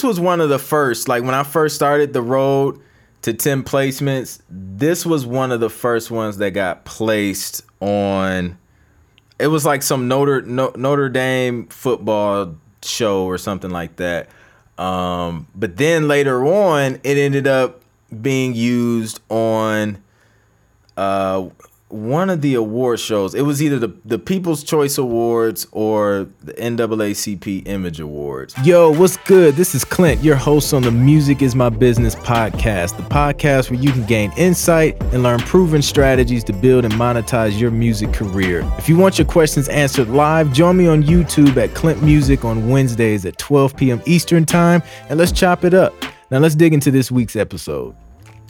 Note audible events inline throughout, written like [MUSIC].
this was one of the first. Like when I first started the road to 10 placements, this was one of the first ones that got placed on. It was like some Notre Notre Dame football show or something like that. Um, but then later on, it ended up being used on uh, one of the award shows. It was either the, the People's Choice Awards or the NAACP Image Awards. Yo, what's good? This is Clint, your host on the Music is My Business podcast, the podcast where you can gain insight and learn proven strategies to build and monetize your music career. If you want your questions answered live, join me on YouTube at Clint Music on Wednesdays at 12 p.m. Eastern Time, and let's chop it up. Now, let's dig into this week's episode.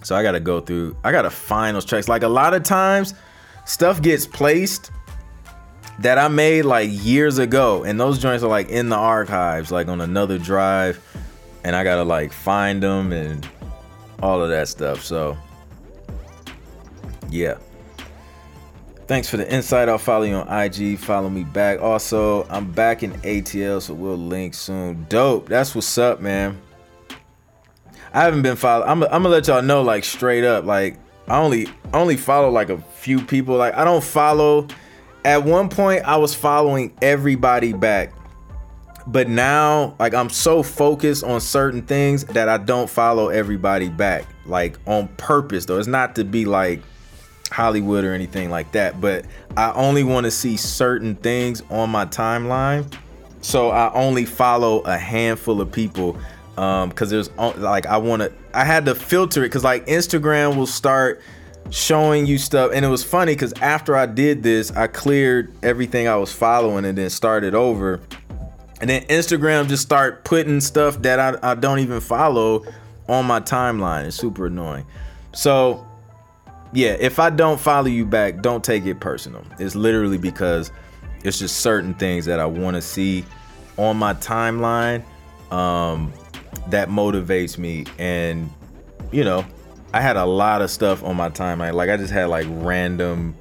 So I got to go through, I got to find those tracks. Like a lot of times, stuff gets placed that I made like years ago, and those joints are like in the archives, like on another drive, and I gotta like find them and all of that stuff. So, yeah. Thanks for the insight. I'll follow you on IG. Follow me back. Also, I'm back in ATL, so we'll link soon. Dope. That's what's up, man. I haven't been following. I'm, I'm gonna let y'all know, like straight up, like I only I only follow like a few people. Like I don't follow. At one point, I was following everybody back, but now like I'm so focused on certain things that I don't follow everybody back. Like on purpose, though. It's not to be like Hollywood or anything like that, but I only want to see certain things on my timeline. So I only follow a handful of people um because there's like i want to i had to filter it because like instagram will start showing you stuff. And it was funny because after i did this i cleared everything i was following and then started over. And then instagram just start putting stuff that i, I don't even follow on my timeline. It's super annoying. So yeah if i don't follow you back don't take it personal. It's literally because it's just certain things that i want to see on my timeline um that motivates me. And you know i had a lot of stuff on my timeline like i just had like random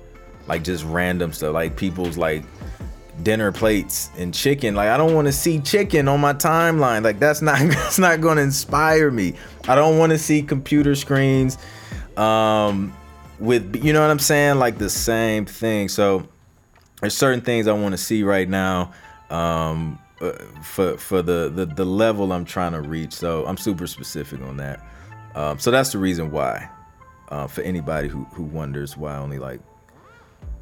like just random stuff like people's like dinner plates and chicken. Like i don't want to see chicken on my timeline. Like that's not [LAUGHS] that's not going to inspire me. I don't want to see computer screens um with you know what i'm saying? Like the same thing. So there's certain things i want to see right now um uh, for for the, the the level I'm trying to reach. So I'm super specific on that. Um, so that's the reason why. Uh, for anybody who who wonders why I only like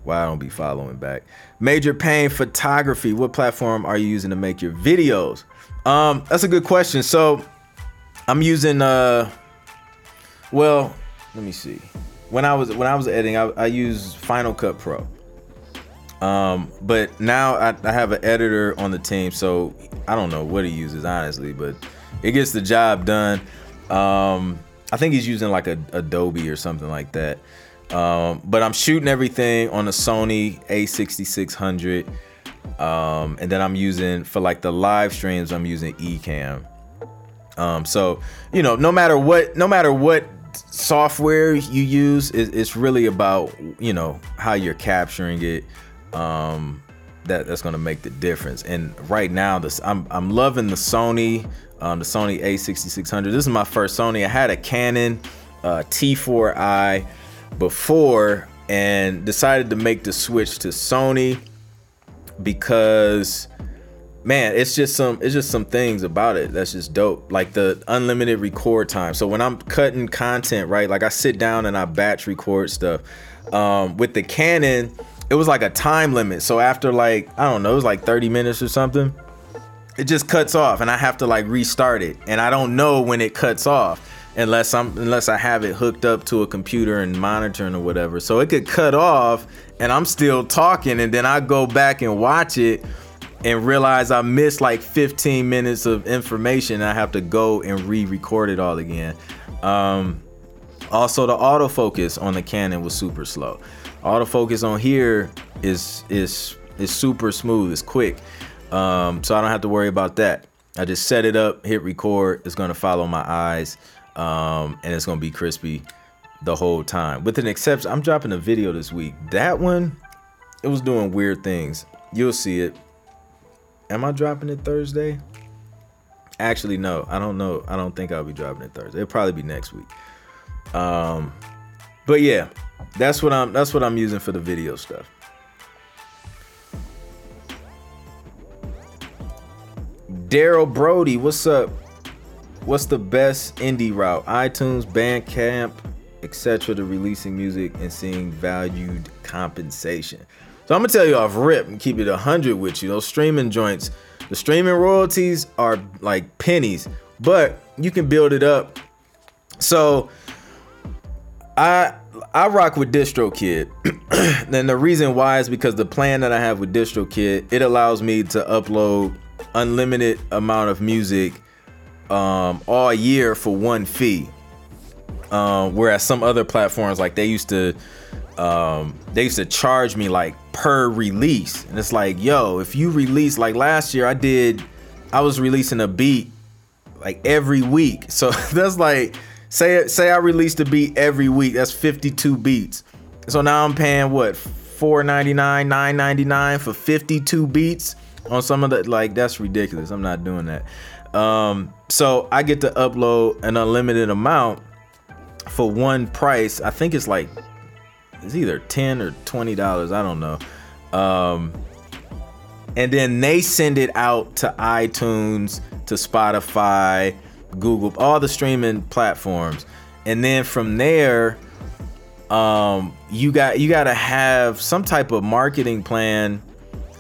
why I don't be following back. Major Pain Photography. What platform are you using to make your videos? Um, that's a good question. So I'm using uh, well, let me see. When I was when I was editing, I, I used Final Cut Pro. Um, but now I, I, have an editor on the team, so I don't know what he uses honestly, but it gets the job done. Um, I think he's using like a Adobe or something like that. Um, but I'm shooting everything on a Sony A6600. Um, and then I'm using for like the live streams, I'm using Ecamm. Um, so you know, no matter what, no matter what software you use, it, it's really about you know how you're capturing it um, that that's gonna make the difference. And right now, this I'm I'm loving the Sony, um, the Sony A6600. This is my first Sony. I had a Canon uh, T4i before and decided to make the switch to Sony because man it's just some it's just some things about it that's just dope like the unlimited record time so when i'm cutting content right like i sit down and i batch record stuff um, with the canon it was like a time limit. So after like I don't know, it was like 30 minutes or something. It just cuts off and I have to like restart it. And I don't know when it cuts off unless I'm unless I have it hooked up to a computer and monitoring or whatever. So it could cut off and I'm still talking and then I go back and watch it and realize I missed like 15 minutes of information. I have to go and re-record it all again. Um, also, the autofocus on the Canon was super slow autofocus on here is is is super smooth it's quick. Um, so i don't have to worry about that. I just set it up hit record it's going to follow my eyes um, and it's going to be crispy the whole time. With an exception i'm dropping a video this week. That one it was doing weird things. You'll see it. Am i dropping it thursday? Actually, no, I don't know. I don't think I'll be dropping it Thursday. It'll probably be next week. Um, but yeah, that's what I'm. That's what I'm using for the video stuff. Daryl Brody, what's up? What's the best indie route? iTunes, Bandcamp, etc. to releasing music and seeing valued compensation. So I'm gonna tell you off rip and keep it hundred with you. Those streaming joints, the streaming royalties are like pennies, but you can build it up. So I I rock with DistroKid. [CLEARS THROAT] and the reason why is because the plan that I have with DistroKid, it allows me to upload unlimited amount of music um, all year for one fee. Um, whereas some other platforms, like they used to, um, they used to charge me like per release, and it's like, yo, if you release like last year, I did, I was releasing a beat like every week, so [LAUGHS] that's like, say say I released a beat every week, that's 52 beats. So now I'm paying what 4.99, 9.99 for 52 beats on some of the like that's ridiculous. I'm not doing that. Um, so I get to upload an unlimited amount for one price. I think it's like it's either 10 or 20 dollars. I don't know. Um, and then they send it out to iTunes, to Spotify, Google, all the streaming platforms. And then from there, um, you got you got to have some type of marketing plan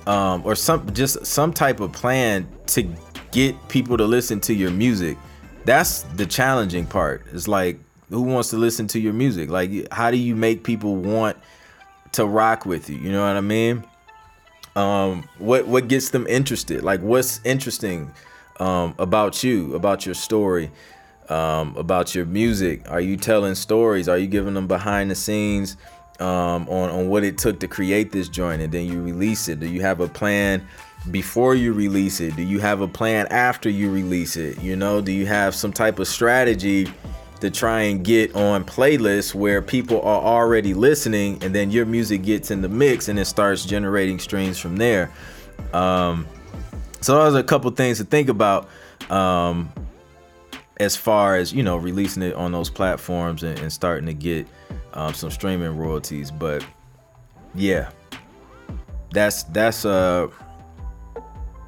um, or some just some type of plan to get people to listen to your music. That's the challenging part. It's like who wants to listen to your music? Like how do you make people want to rock with you? You know what I mean? Um, what what gets them interested? Like what's interesting um, about you, about your story, um, about your music? Are you telling stories? Are you giving them behind the scenes? um, on on what it took to create this joint, and then you release it. Do you have a plan before you release it? Do you have a plan after you release it? You know, do you have some type of strategy to try and get on playlists where people are already listening, and then your music gets in the mix and it starts generating streams from there? Um, so those are a couple things to think about. Um, as far as you know releasing it on those platforms and, and starting to get um, some streaming royalties. But yeah, that's that's uh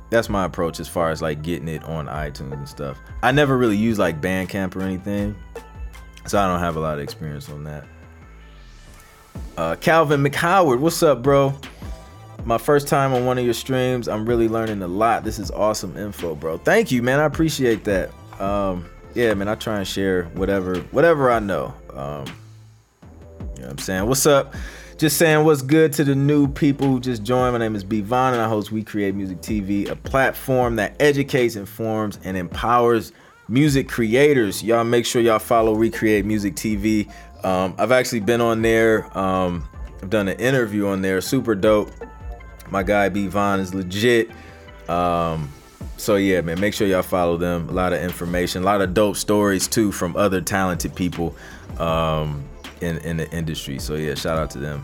that's my approach as far as like getting it on iTunes and stuff. I never really use like Bandcamp or anything, so I don't have a lot of experience on that. Uh, Calvin McHoward, what's up, bro? My first time on one of your streams. I'm really learning a lot. This is awesome info, bro. Thank you, man. I appreciate that. Um, yeah, man. I try and share whatever whatever I know. Um, you know what I'm saying? What's up? Just saying what's good to the new people who just joined. My name is B and I host We Create Music TV, a platform that educates, informs, and empowers music creators. Y'all make sure y'all follow We Create Music TV. Um, I've actually been on there. Um, I've done an interview on there. Super dope. My guy B Von is legit. Um, so yeah, man, make sure y'all follow them. A lot of information, a lot of dope stories too from other talented people. Um, in in the industry. So yeah, shout out to them.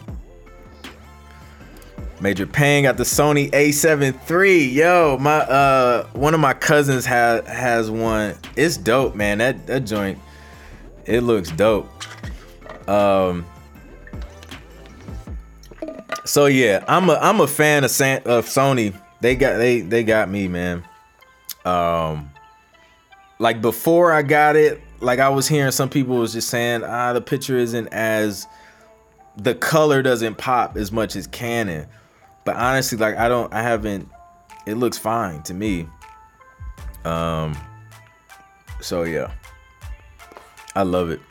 Major Payne got the Sony A7 III. Yo, my uh one of my cousins has has one. It's dope, man. That that joint it looks dope. Um So yeah, I'm a I'm a fan of San, of Sony. They got they they got me, man. Um like before I got it, like I was hearing some people was just saying, ah, the picture isn't as the color doesn't pop as much as Canon. But honestly, like I don't I haven't it looks fine to me. Um so yeah. I love it.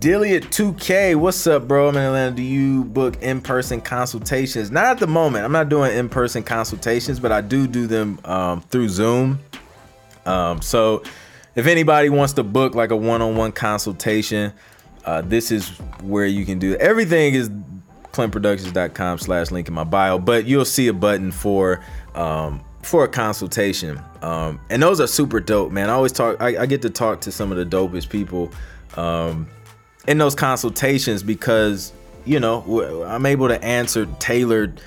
Dilliot 2K, what's up, bro? I'm in Atlanta. Do you book in-person consultations? Not at the moment. I'm not doing in-person consultations, but I do do them um, through Zoom. Um, so if anybody wants to book like a one-on-one consultation, uh, this is where you can do it. Everything is clintproductions.com slash link in my bio, but you'll see a button for um, for a consultation. Um, and those are super dope, man. I always talk. I, I, get to talk to some of the dopest people. Um, in those consultations because you know I'm able to answer tailored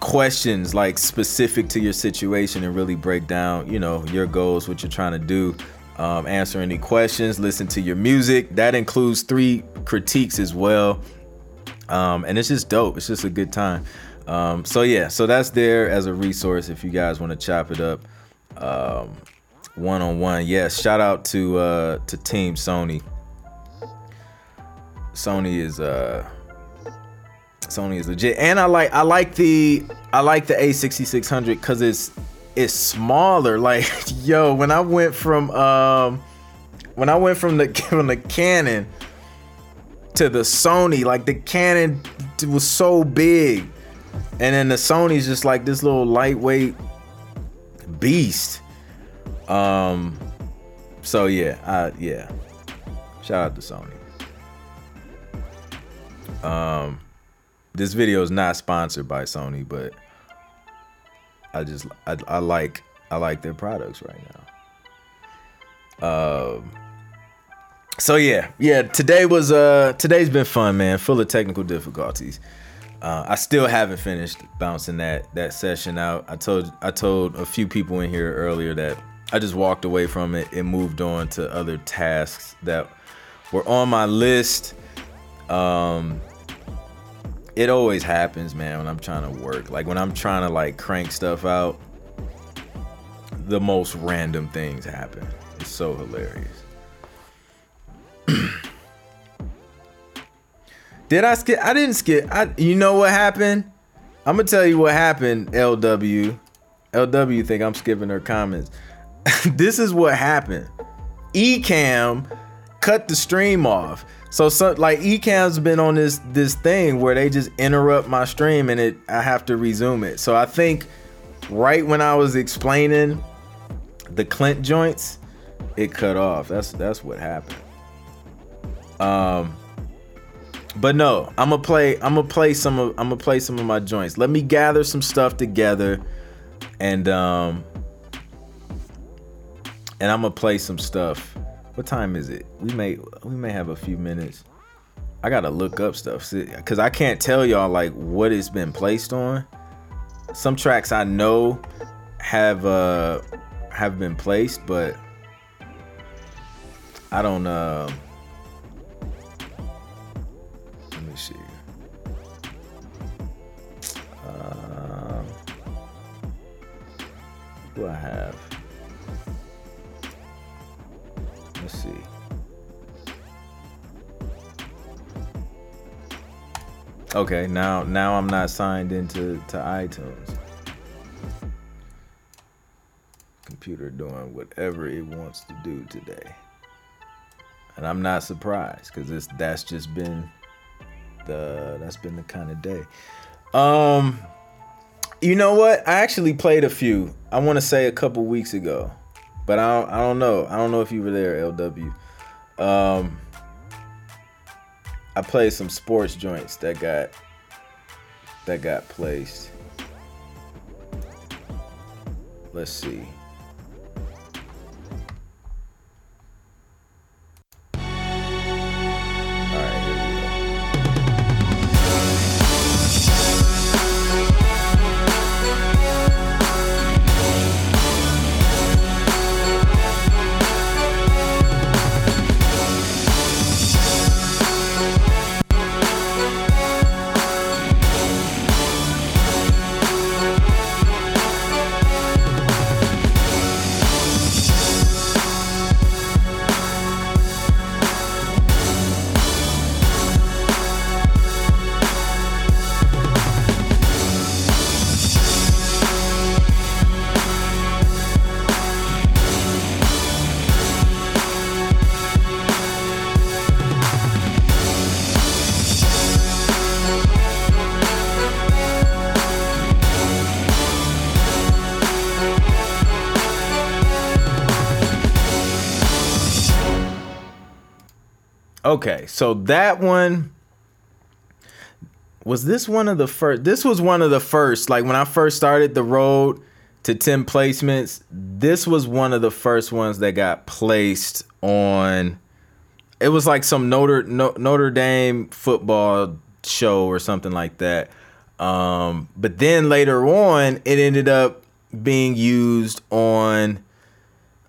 questions like specific to your situation and really break down, you know, your goals, what you're trying to do. Um, answer any questions, listen to your music. That includes three critiques as well. Um, and it's just dope. It's just a good time. Um, so yeah, so that's there as a resource if you guys want to chop it up one on one. Yes, shout out to uh, to Team Sony. Sony is uh Sony is legit, and I like I like the I like the A6600 because it's it's smaller. [LAUGHS] Like yo, when I went from um when I went from the [LAUGHS] from the Canon to the Sony, like the Canon was so big, and then the Sony's just like this little lightweight beast. Um, so yeah, I yeah, shout out to Sony. Um, this video is not sponsored by Sony, but I just I, I like I like their products right now. Um. So yeah, yeah. Today was uh today's been fun, man. Full of technical difficulties. Uh, I still haven't finished bouncing that that session out. I told I told a few people in here earlier that I just walked away from it and moved on to other tasks that were on my list. Um, it always happens, man, when I'm trying to work. Like when I'm trying to like crank stuff out, the most random things happen. It's so hilarious. [CLEARS THROAT] Did I skip? I didn't skip. I you know what happened? I'm gonna tell you what happened, LW. LW think I'm skipping her comments. [LAUGHS] this is what happened. Ecamm cut the stream off. So, so like Ecamm's been on this this thing where they just interrupt my stream and it I have to resume it. So I think right when I was explaining the Clint joints, it cut off. That's that's what happened. Um but no, I'm gonna play. I'm gonna play some of. I'm gonna play some of my joints. Let me gather some stuff together, and um, and I'm gonna play some stuff. What time is it? We may we may have a few minutes. I gotta look up stuff because I can't tell y'all like what it's been placed on. Some tracks I know have uh have been placed, but I don't. Uh, Okay, now now I'm not signed into to iTunes. Computer doing whatever it wants to do today. And I'm not surprised because this that's just been the that's been the kind of day. Um, you know what? I actually played a few. I want to say a couple weeks ago, but I don't, I don't know. I don't know if you were there, LW. Um, I played some sports joints that got that got placed. Let's see. Okay, so that one was this one of the first this was one of the first like when I first started the road to 10 placements, this was one of the first ones that got placed on it was like some Notre Notre Dame football show or something like that. Um, but then later on, it ended up being used on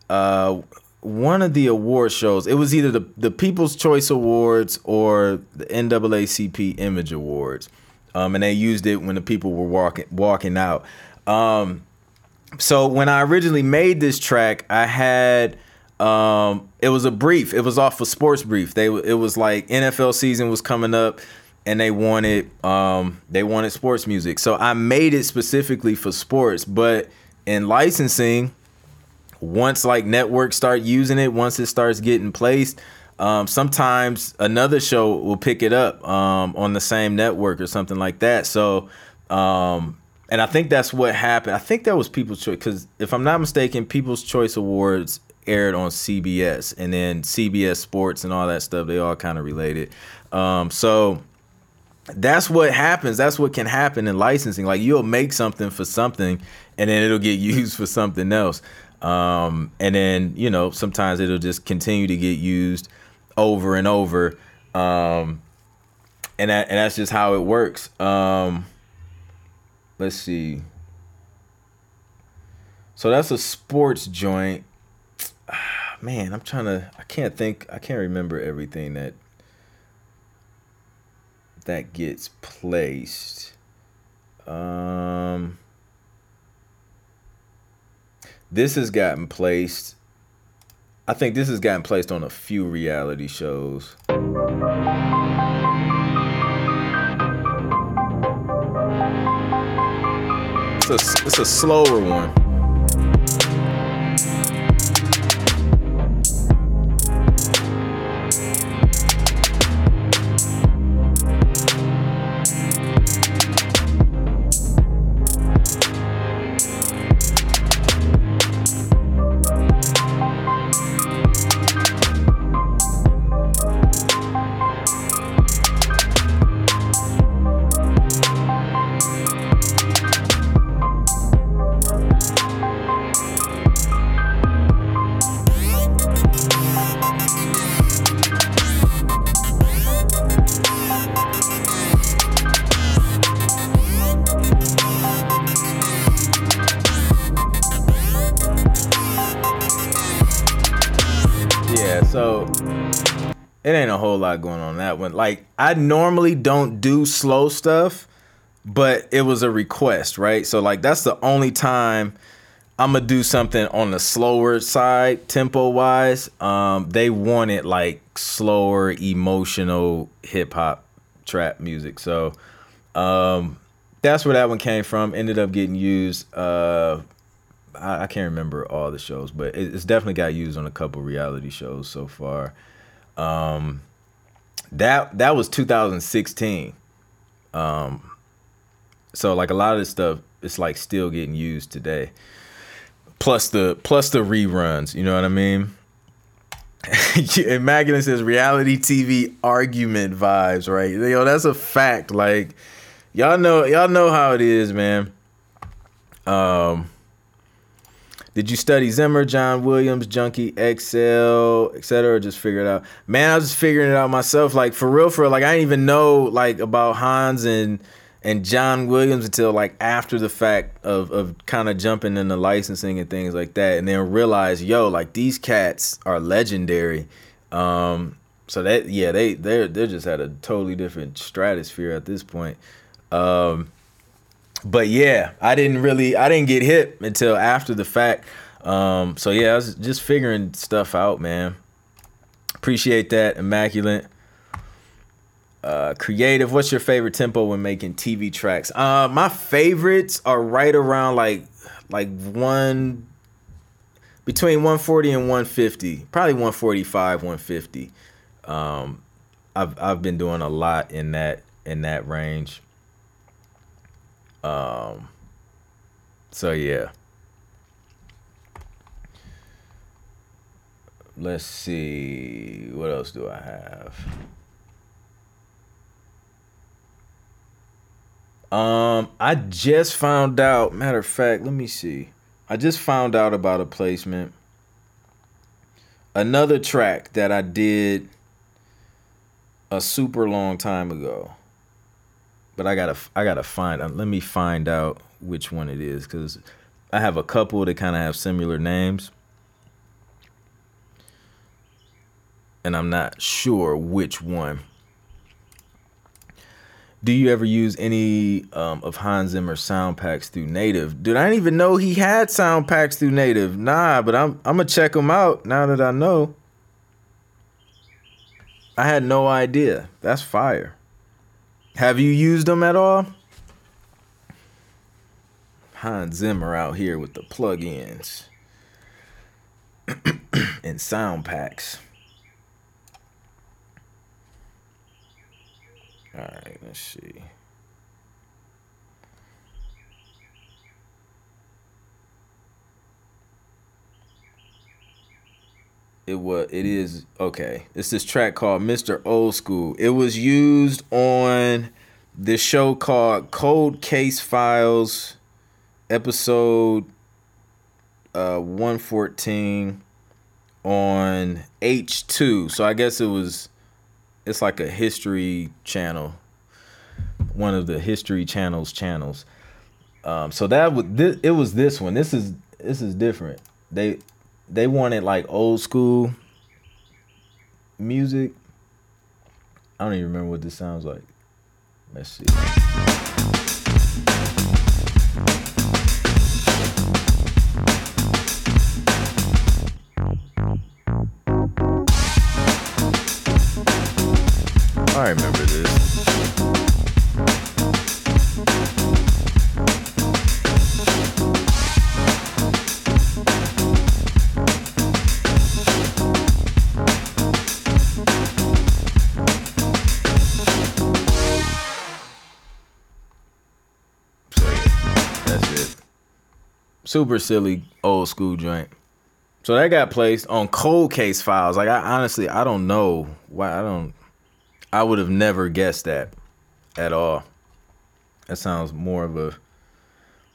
uh, one of the award shows. It was either the, the People's Choice Awards or the NAACP Image Awards. Um, and they used it when the people were walking walking out. Um, so when I originally made this track, I had um, it was a brief. It was off a sports brief. They it was like NFL season was coming up, and they wanted um, they wanted sports music. So I made it specifically for sports. But in licensing, once like networks start using it, once it starts getting placed, um, sometimes another show will pick it up um, on the same network or something like that. So, um, and I think that's what happened. I think that was People's Choice because if I'm not mistaken, People's Choice Awards aired on CBS, and then CBS Sports and all that stuff. They all kind of related. Um, so that's what happens. That's what can happen in licensing. Like you'll make something for something, and then it'll get [LAUGHS] used for something else. Um, and then you know sometimes it'll just continue to get used over and over. Um, and that and that's just how it works. Um, let's see. So that's a sports joint. [SIGHS] Man, I'm trying to. I can't think. I can't remember everything that that gets placed. Um. This has gotten placed. I think this has gotten placed on a few reality shows. It's a, it's a slower one. Lot going on that one. Like I normally don't do slow stuff, but it was a request, right? So like that's the only time I'm gonna do something on the slower side, tempo wise. Um, they wanted like slower, emotional hip hop trap music. So um, that's where that one came from. Ended up getting used. Uh, I, I, can't remember all the shows, but it, it's definitely got used on a couple reality shows so far. Um, that that was 2016. Um, so like a lot of this stuff, it's like still getting used today. Plus the plus the reruns, you know what I mean? [LAUGHS] and Magdalene says reality TV argument vibes, right? Yo, that's a fact. Like y'all know y'all know how it is, man. Um did you study Zimmer, John Williams, Junkie, XL, etc., or just figure it out? Man, I was just figuring it out myself. Like for real, for real. Like I didn't even know like about Hans and and John Williams until like after the fact of of kind of jumping into licensing and things like that, and then realize, yo, like these cats are legendary. Um, so that yeah, they they're they're just at a totally different stratosphere at this point. Um, but yeah, I didn't really I didn't get hit until after the fact. Um, so yeah, I was just figuring stuff out, man. Appreciate that, immaculate. Uh, creative. What's your favorite tempo when making TV tracks? Uh, my favorites are right around like like one between 140 and 150, probably 145, 150. Um, I've I've been doing a lot in that in that range. Um, so yeah. Let's see. What else do I have? Um, I just found out. Matter of fact, let me see. I just found out about a placement. Another track that I did a super long time ago but I gotta I gotta find. Uh, let me find out which one it is because I have a couple that kind of have similar names, and I'm not sure which one. Do you ever use any um, of Hans Zimmer sound packs through Native? Dude, I didn't even know he had sound packs through Native. Nah, but I'm I'm gonna check them out now that I know. I had no idea. That's fire. Have you used them at all? Hans Zimmer out here with the plugins [CLEARS THROAT] and sound packs. All right, let's see. It was it is okay. It's this track called Mr. Old School. It was used on this show called Cold Case Files episode uh 114 on H2. So I guess it was it's like a history channel, one of the history channels channels. Um, so that was this, it was this one. This is this is different. They they wanted like old school music. I don't even remember what this sounds like. Let's see. Super silly old school joint. So that got placed on cold case files. Like I honestly I don't know why I don't I would have never guessed that at all. That sounds more of a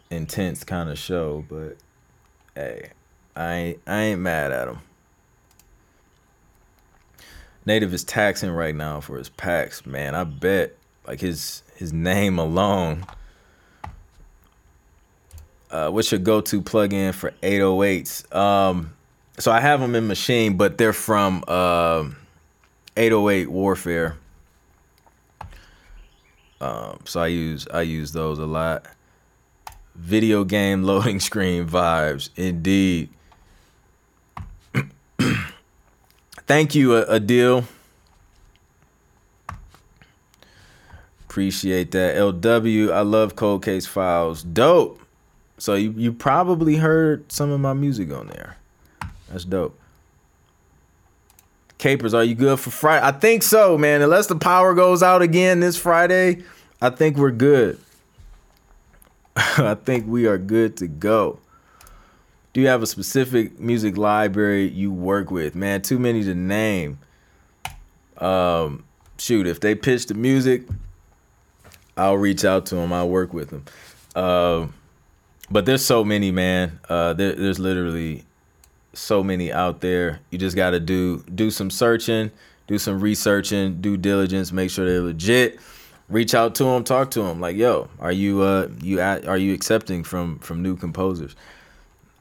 intense kind of show, but hey, I ain't I ain't mad at him. Native is taxing right now for his packs, man. I bet like his his name alone. Uh, what's your go-to plugin for 808s? Um, so I have them in Maschine, but they're from uh, 808 Warfare. Um, so I use I use those a lot. Video game [LAUGHS] loading screen vibes, indeed. [CLEARS THROAT] Thank you, Adil. Appreciate that. LW, I love Cold Case Files. Dope. So you, you probably heard some of my music on there. That's dope. Capers, are you good for Friday? I think so, man. Unless the power goes out again this Friday, I think we're good. [LAUGHS] I think we are good to go. Do you have a specific music library you work with? Man, too many to name. Um, shoot, if they pitch the music, I'll reach out to them. I'll work with them. Uh, but there's so many, man. Uh, there, there's literally so many out there. You just got to do do some searching, do some researching, due diligence, make sure they're legit. Reach out to them, talk to them. Like, yo, are you uh you at, are you accepting from from new composers?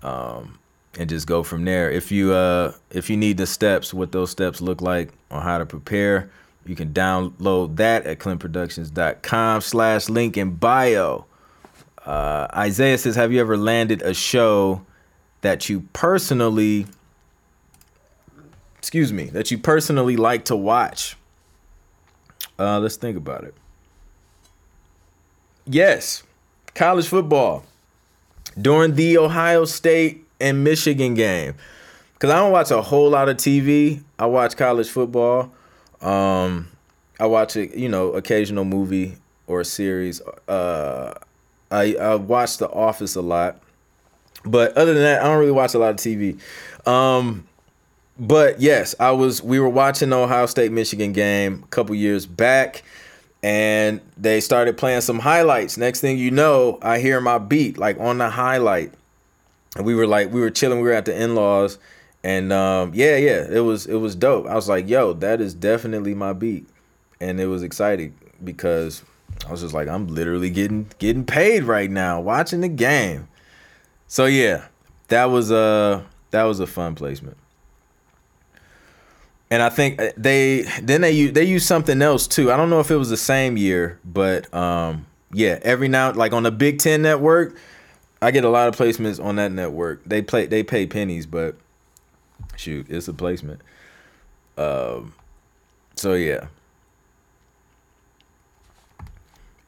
Um, and just go from there. If you uh if you need the steps, what those steps look like on how to prepare, you can download that at clintproductions.com slash link in bio. Uh, Isaiah says, have you ever landed a show that you personally excuse me that you personally like to watch? Uh, let's think about it. Yes college football. During the ohio state and michigan game. Because i don't watch a whole lot of tv i watch college football. Um, i watch a you know occasional movie or a series. Uh, I, I watch the office a lot but other than that, I don't really watch a lot of TV. Um, but yes, I was. We were watching the Ohio State Michigan game a couple years back, and they started playing some highlights. Next thing you know, I hear my beat like on the highlight, and we were like, we were chilling. We were at the in laws, and um, yeah, yeah, it was it was dope. I was like, yo, that is definitely my beat, and it was exciting because I was just like, I'm literally getting getting paid right now watching the game. So yeah, that was a that was a fun placement. And I think uh, they then they they use something else too. I don't know if it was the same year, but um, yeah, every now like on the Big Ten network, I get a lot of placements on that network. They play they pay pennies, but shoot, it's a placement. Um, so yeah.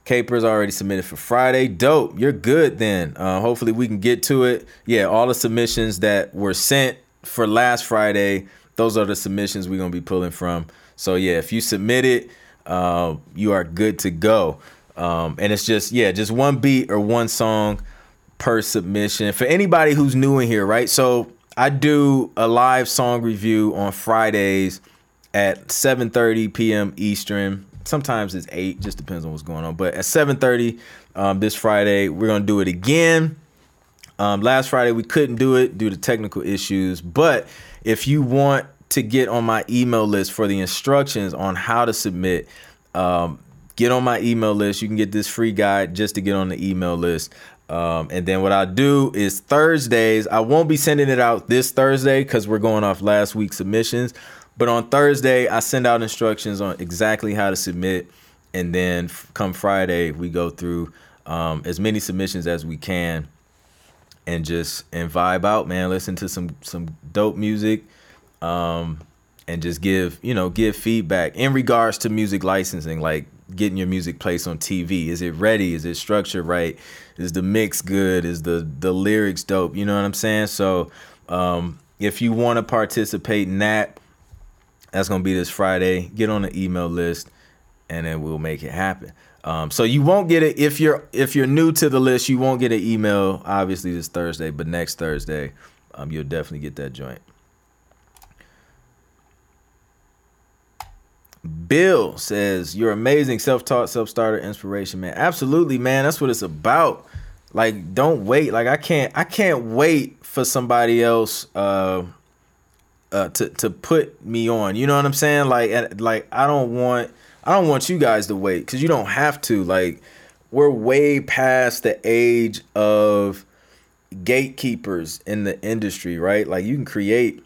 Capers already submitted for Friday. Dope. You're good then. Uh, hopefully we can get to it. Yeah, all the submissions that were sent for last Friday, those are the submissions we're gonna be pulling from. So yeah, if you submit it, uh, you are good to go. Um, and it's just yeah, just one beat or one song per submission. For anybody who's new in here, right? So I do a live song review on Fridays at 7:30 p.m. Eastern sometimes it's eight, just depends on what's going on. But at 7:30 um, this Friday, we're gonna do it again. Um, last Friday we couldn't do it due to technical issues, but if you want to get on my email list for the instructions on how to submit, um, get on my email list. You can get this free guide just to get on the email list. Um, and then what I do is Thursdays, I won't be sending it out this Thursday because we're going off last week's submissions. But on Thursday, I send out instructions on exactly how to submit, and then come Friday, we go through um, as many submissions as we can, and just and vibe out, man. Listen to some some dope music, um, and just give you know give feedback in regards to music licensing, like getting your music placed on TV. Is it ready? Is it structured right? Is the mix good? Is the the lyrics dope? You know what I'm saying? So um, if you want to participate in that that's gonna be this Friday. Get on the email list, and then we'll make it happen. Um, so you won't get it if you're if you're new to the list. You won't get an email obviously this Thursday, but next Thursday, um, you'll definitely get that joint. Bill says, You're amazing, self taught, self starter, inspiration, man. Absolutely, man. That's what it's about. Like, don't wait. Like, I can't, I can't wait for somebody else uh, uh, to to put me on. You know what I'm saying? Like like I don't want I don't want you guys to wait because you don't have to. Like we're way past the age of gatekeepers in the industry, right? Like you can create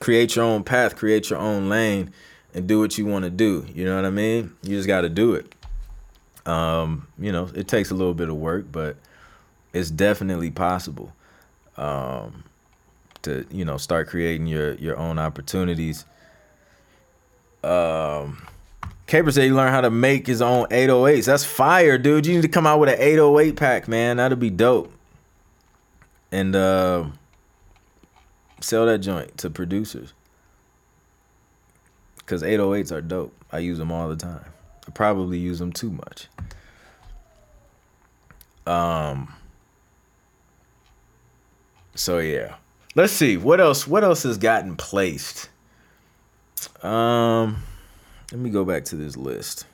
create your own path, create your own lane, and do what you want to do. You know what I mean? You just got to do it. Um, you know, it takes a little bit of work, but it's definitely possible. Um, to you know start creating your your own opportunities. Um, Caper said he learned how to make his own 808s. That's fire, dude. You need to come out with an 808 pack, man. That'd be dope. And uh, sell that joint to producers. Cause 808s are dope. I use them all the time. I probably use them too much. Um. So yeah. Let's see what else. What else has gotten placed? Um, let me go back to this list.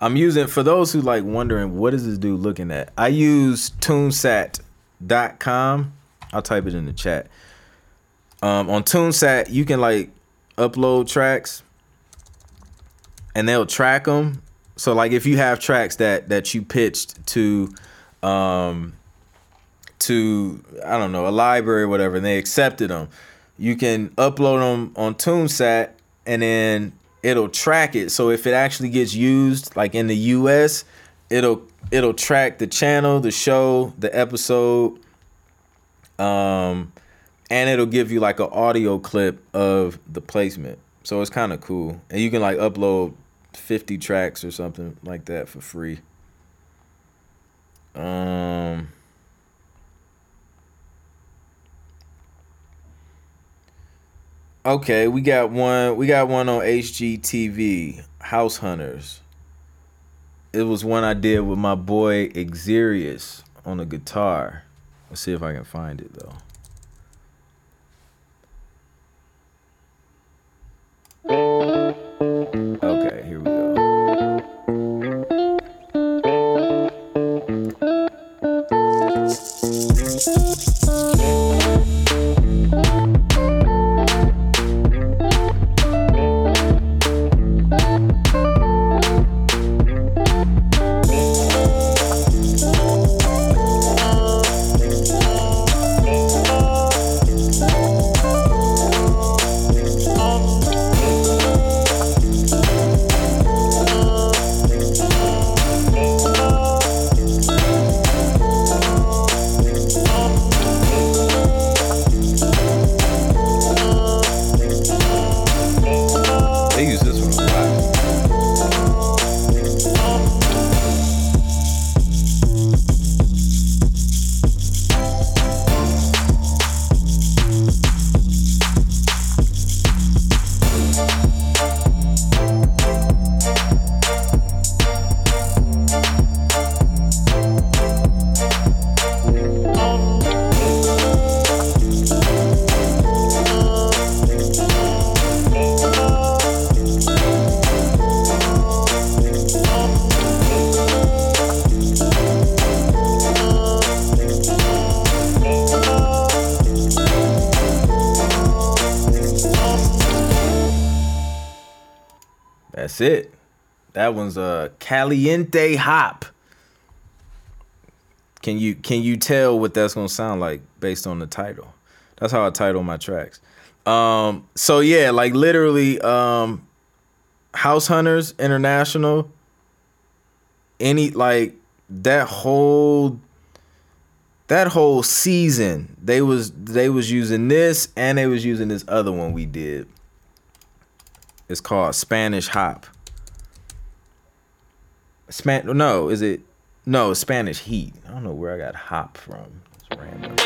I'm using for those who like wondering what is this dude looking at. I use tunesat.com. I'll type it in the chat. Um, on TuneSat, you can like upload tracks, and they'll track them. So like if you have tracks that that you pitched to um to I don't know a library or whatever, and they accepted them. You can upload them on TuneSat, and then it'll track it. So if it actually gets used, like in the U.S., it'll it'll track the channel, the show, the episode, um, and it'll give you like an audio clip of the placement. So it's kind of cool, and you can like upload fifty tracks or something like that for free. Um. Okay, we got one. We got one on HGTV, House Hunters. It was one I did with my boy Exerius on the guitar. Let's see if I can find it though. Okay, here we go. It. That one's a Caliente Hop. Can you can you tell what that's gonna sound like based on the title? That's how I title my tracks. Um, so yeah, like literally, um, House Hunters International. Any like that whole that whole season, they was they was using this and they was using this other one we did. It's called Spanish Hop. Span no, is it no Spanish Heat? I don't know where I got hop from. It's random.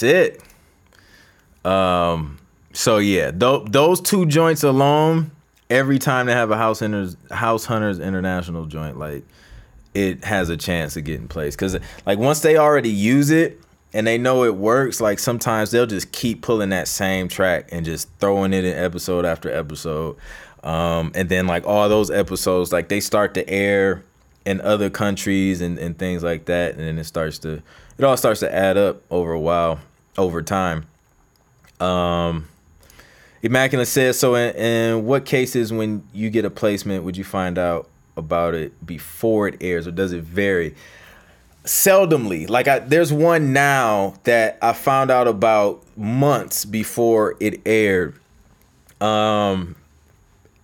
That's it. Um. So yeah, th- those two joints alone, every time they have a House Hunters House Hunters International joint, like it has a chance of getting placed. Cause like once they already use it and they know it works, like sometimes they'll just keep pulling that same track and just throwing it in episode after episode. Um, and then like all those episodes, like they start to air in other countries and, and things like that, and then it starts to it all starts to add up over a while, over time. Um Immaculate says, so in, in what cases when you get a placement would you find out about it before it airs or does it vary? Seldomly. Like I there's one now that I found out about months before it aired. Um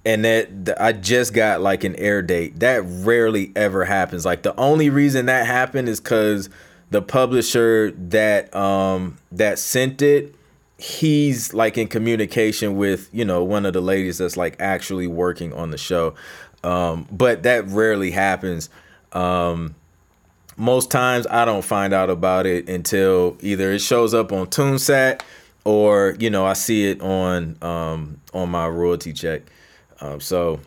and that th- I just got like an air date. That rarely ever happens. Like the only reason that happened is cuz the publisher that um that sent it he's like in communication with you know one of the ladies that's like actually working on the show. Um but that rarely happens. Um most times i don't find out about it until either it shows up on TuneSat or you know i see it on um on my royalty check. Um so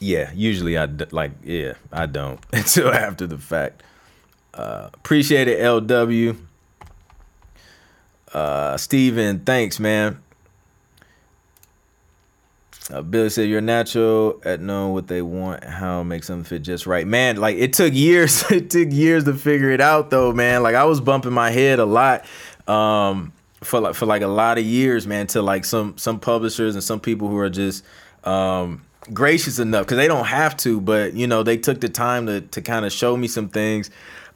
yeah usually i d- like yeah i don't [LAUGHS] until after the fact appreciate it lw uh, Steven, thanks, man. Uh, Billy said, "You're natural at knowing what they want, how make something fit just right." Man, like it took years. [LAUGHS] it took years to figure it out, though, man. Like I was bumping my head a lot um, for like for like a lot of years, man. To like some some publishers and some people who are just um, gracious enough because they don't have to, but you know they took the time to to kind of show me some things.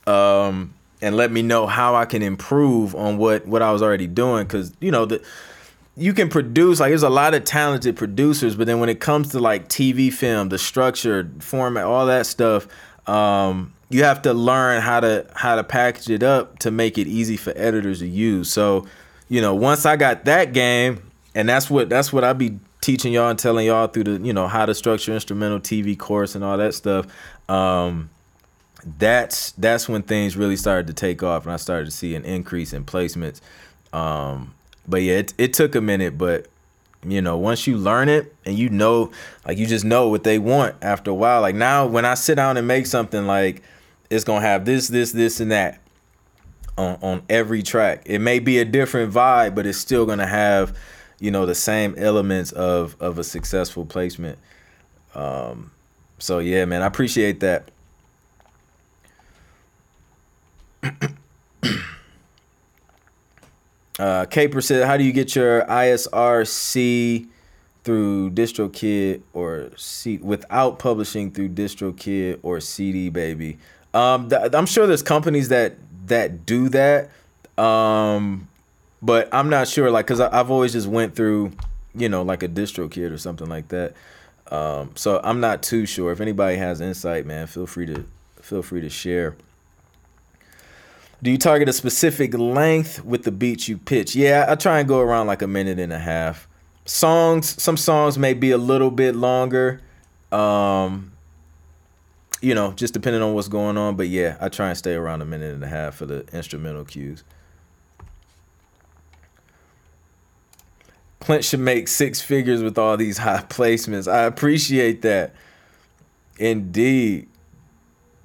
Um, and let me know how I can improve on what what I was already doing. Because you know the you can produce like there's a lot of talented producers but then when it comes to like TV film the structure format all that stuff um, you have to learn how to how to package it up to make it easy for editors to use. So you know once I got that game and that's what that's what I be teaching y'all and telling y'all through the you know how to structure instrumental TV course and all that stuff um, that's that's when things really started to take off and I started to see an increase in placements. Um, but yeah, it, it took a minute, but you know, once you learn it and you know, like you just know what they want after a while. Like now when I sit down and make something like it's gonna have this, this, this, and that on, on every track. It may be a different vibe, but it's still gonna have, you know the same elements of of a successful placement. Um, so yeah, man, I appreciate that. [COUGHS] uh, Caper said, "How do you get your ISRC through DistroKid or C without publishing through DistroKid or CD Baby?" Um, th- I'm sure there's companies that that do that, um, but I'm not sure. Like, cause I, have always just went through, you know, like a DistroKid or something like that. Um, so I'm not too sure. If anybody has insight, man, feel free to feel free to share. Do you target a specific length with the beats you pitch? Yeah, I try and go around like a minute and a half. Songs, some songs may be a little bit longer. Um, you know, just depending on what's going on. But yeah, I try and stay around a minute and a half for the instrumental cues. Clint should make six figures with all these high [LAUGHS] placements. I appreciate that. Indeed.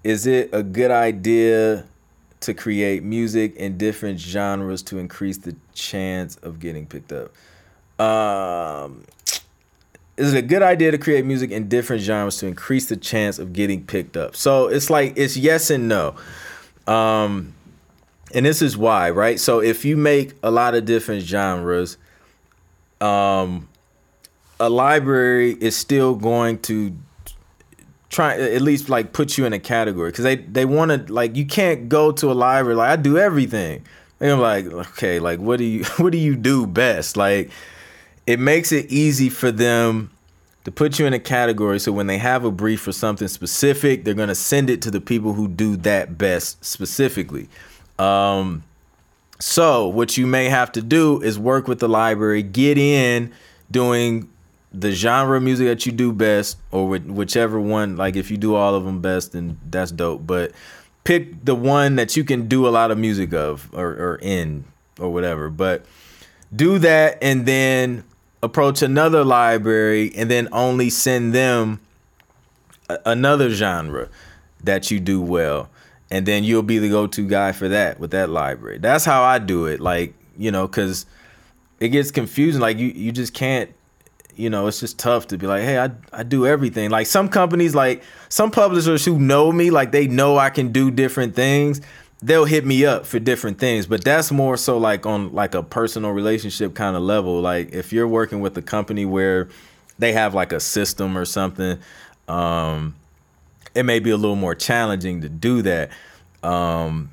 Is it a good idea to create music in different genres to increase the chance of getting picked up? Um, is it a good idea to create music in different genres to increase the chance of getting picked up? So it's like it's yes and no. Um, and this is why, right? So if you make a lot of different genres, um, a library is still going to try at least like put you in a category because they they want to like you can't go to a library like I do everything. And I'm like, okay, like what do you [LAUGHS] what do you do best? Like it makes it easy for them to put you in a category so when they have a brief for something specific, they're gonna send it to the people who do that best specifically. Um, so what you may have to do is work with the library, get in doing the genre of music that you do best, or whichever one. Like if you do all of them best, then that's dope. But pick the one that you can do a lot of music of, or, or in, or whatever. But do that, and then approach another library, and then only send them a- another genre that you do well and then you'll be the go-to guy for that with that library. That's how I do it. Like, you know, cuz it gets confusing like you you just can't you know, it's just tough to be like, "Hey, I I do everything." Like some companies like some publishers who know me, like they know I can do different things, they'll hit me up for different things, but that's more so like on like a personal relationship kind of level. Like if you're working with a company where they have like a system or something, um it may be a little more challenging to do that. Um,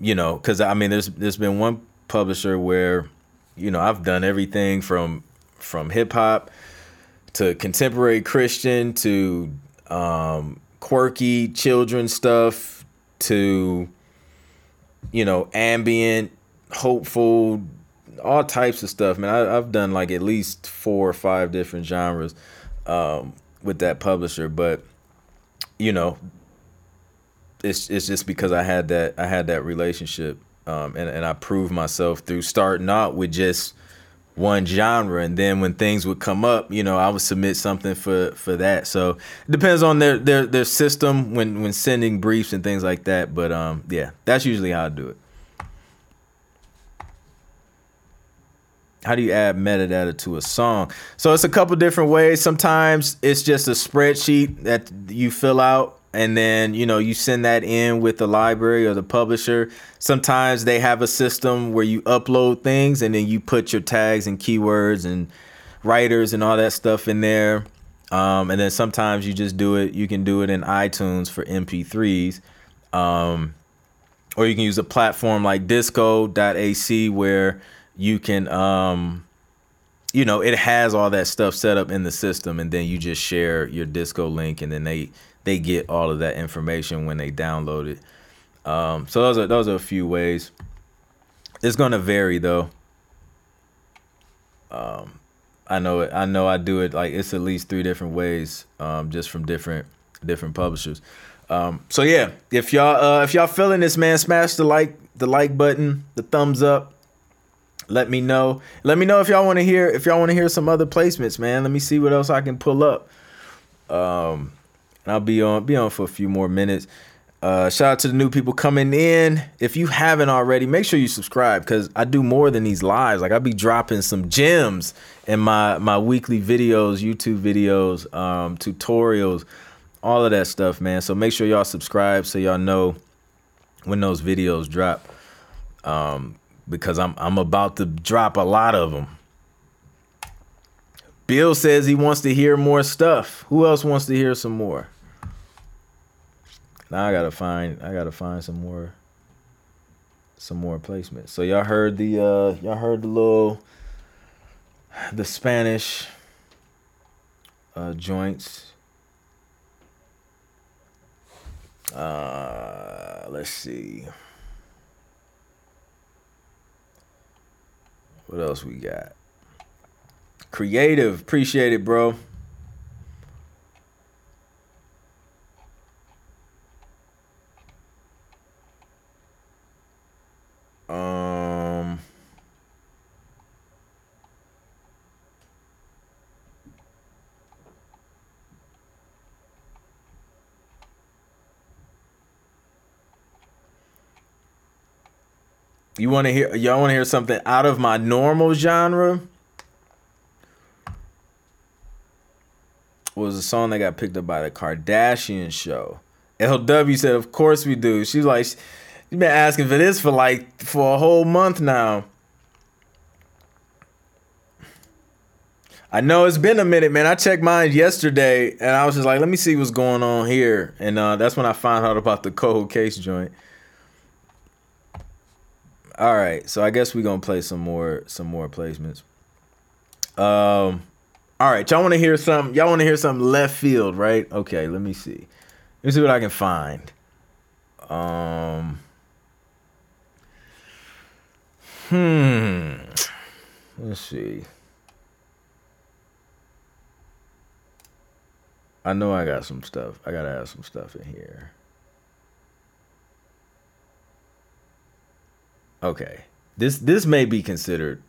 you know, because I mean, there's there's been one publisher where, you know, I've done everything from from hip hop to contemporary Christian to um, quirky children stuff to you know ambient, hopeful, all types of stuff. Man, I, have done like at least four or five different genres um, with that publisher, but you know, it's it's just because I had that I had that relationship, um, and and I proved myself through starting out with just one genre, and then when things would come up, you know, I would submit something for for that. So it depends on their their their system when when sending briefs and things like that. But um, yeah, that's usually how I do it. how do you add metadata to a song? So it's a couple different ways. Sometimes it's just a spreadsheet that you fill out and then you know you send that in with the library or the publisher. Sometimes they have a system where you upload things and then you put your tags and keywords and writers and all that stuff in there. Um, and then sometimes you just do it. You can do it in iTunes for MP3s. Um, or you can use a platform like disco.ac where you can um you know it has all that stuff set up in the system and then you just share your disco link and then they they get all of that information when they download it um so those are those are a few ways it's gonna vary though um i know it i know i do it like it's at least three different ways um just from different different publishers um so yeah if y'all uh if y'all feeling this man smash the like the like button the thumbs up let me know. Let me know if y'all want to hear if y'all want to hear some other placements, man. Let me see what else I can pull up. Um, and I'll be on be on for a few more minutes. Uh, shout out to the new people coming in. If you haven't already, make sure you subscribe because I do more than these lives. Like I'll be dropping some gems in my my weekly videos, YouTube videos, um, tutorials, all of that stuff, man. So make sure y'all subscribe so y'all know when those videos drop. Um, because I'm I'm about to drop a lot of them. Bill says he wants to hear more stuff. Who else wants to hear some more? Now I gotta find I gotta find some more some more placements. So y'all heard the uh y'all heard the little the Spanish uh joints. Uh let's see. What else we got? Creative, appreciate it, bro. Um You want to hear y'all want to hear something out of my normal genre? Was a song that got picked up by the Kardashian show. LW said, "Of course we do." She's like, "You've been asking for this for like for a whole month now. I know it's been a minute, man. I checked mine yesterday, and I was just like, "Let me see what's going on here," and uh, that's when I found out about the cold case joint. All right, so I guess we're gonna play some more some more placements. Um, all right, y'all want to hear some? Y'all want to hear something left field, right? Okay, let me see. Let me see what I can find. Um, hmm. Let's see. I know I got some stuff. I gotta have some stuff in here. Okay. This this may be considered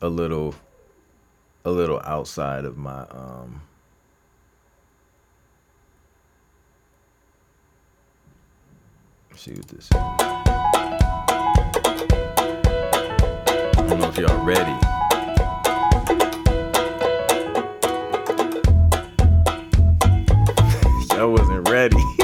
a little a little outside of my um see what this is. I don't know if y'all ready. [LAUGHS] y'all wasn't ready.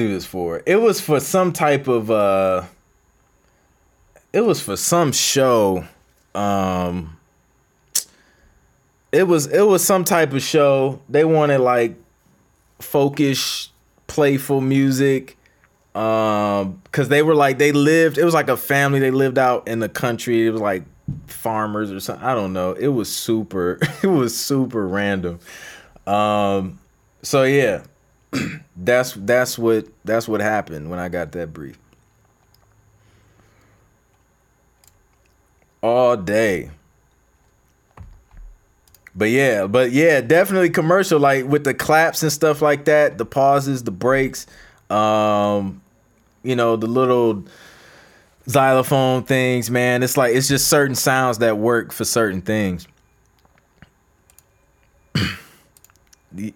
Do this for? It was for some type of uh it was for some show. Um it was it was some type of show. They wanted like folkish, playful music. Um, cause they were like they lived, it was like a family, they lived out in the country. It was like farmers or something. I don't know. It was super, [LAUGHS] it was super random. Um, so yeah, [CLEARS THROAT] that's that's what that's what happened when I got that brief. All day. But yeah, but yeah, definitely commercial, like with the claps and stuff like that, the pauses, the breaks, um, you know, the little xylophone things, man. It's like it's just certain sounds that work for certain things. The-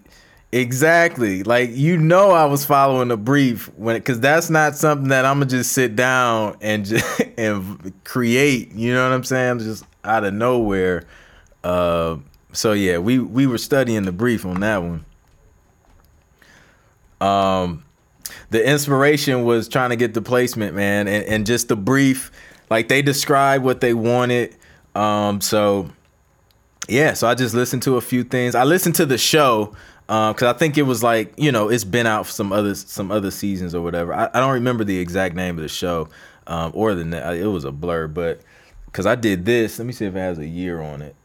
exactly. Like you know I was following the brief when cuz that's not something that I'm to just sit down and just [LAUGHS] and create, you know what I'm saying? Just out of nowhere. Uh so yeah, we we were studying the brief on that one. Um, the inspiration was trying to get the placement, man, and, and just the brief, like they described what they wanted. Um, so yeah, so I just listened to a few things. I listened to the show because um, I think it was like you know it's been out for some other some other seasons or whatever. I, I don't remember the exact name of the show um, or the it was a blur, but because I did this, let me see if it has a year on it.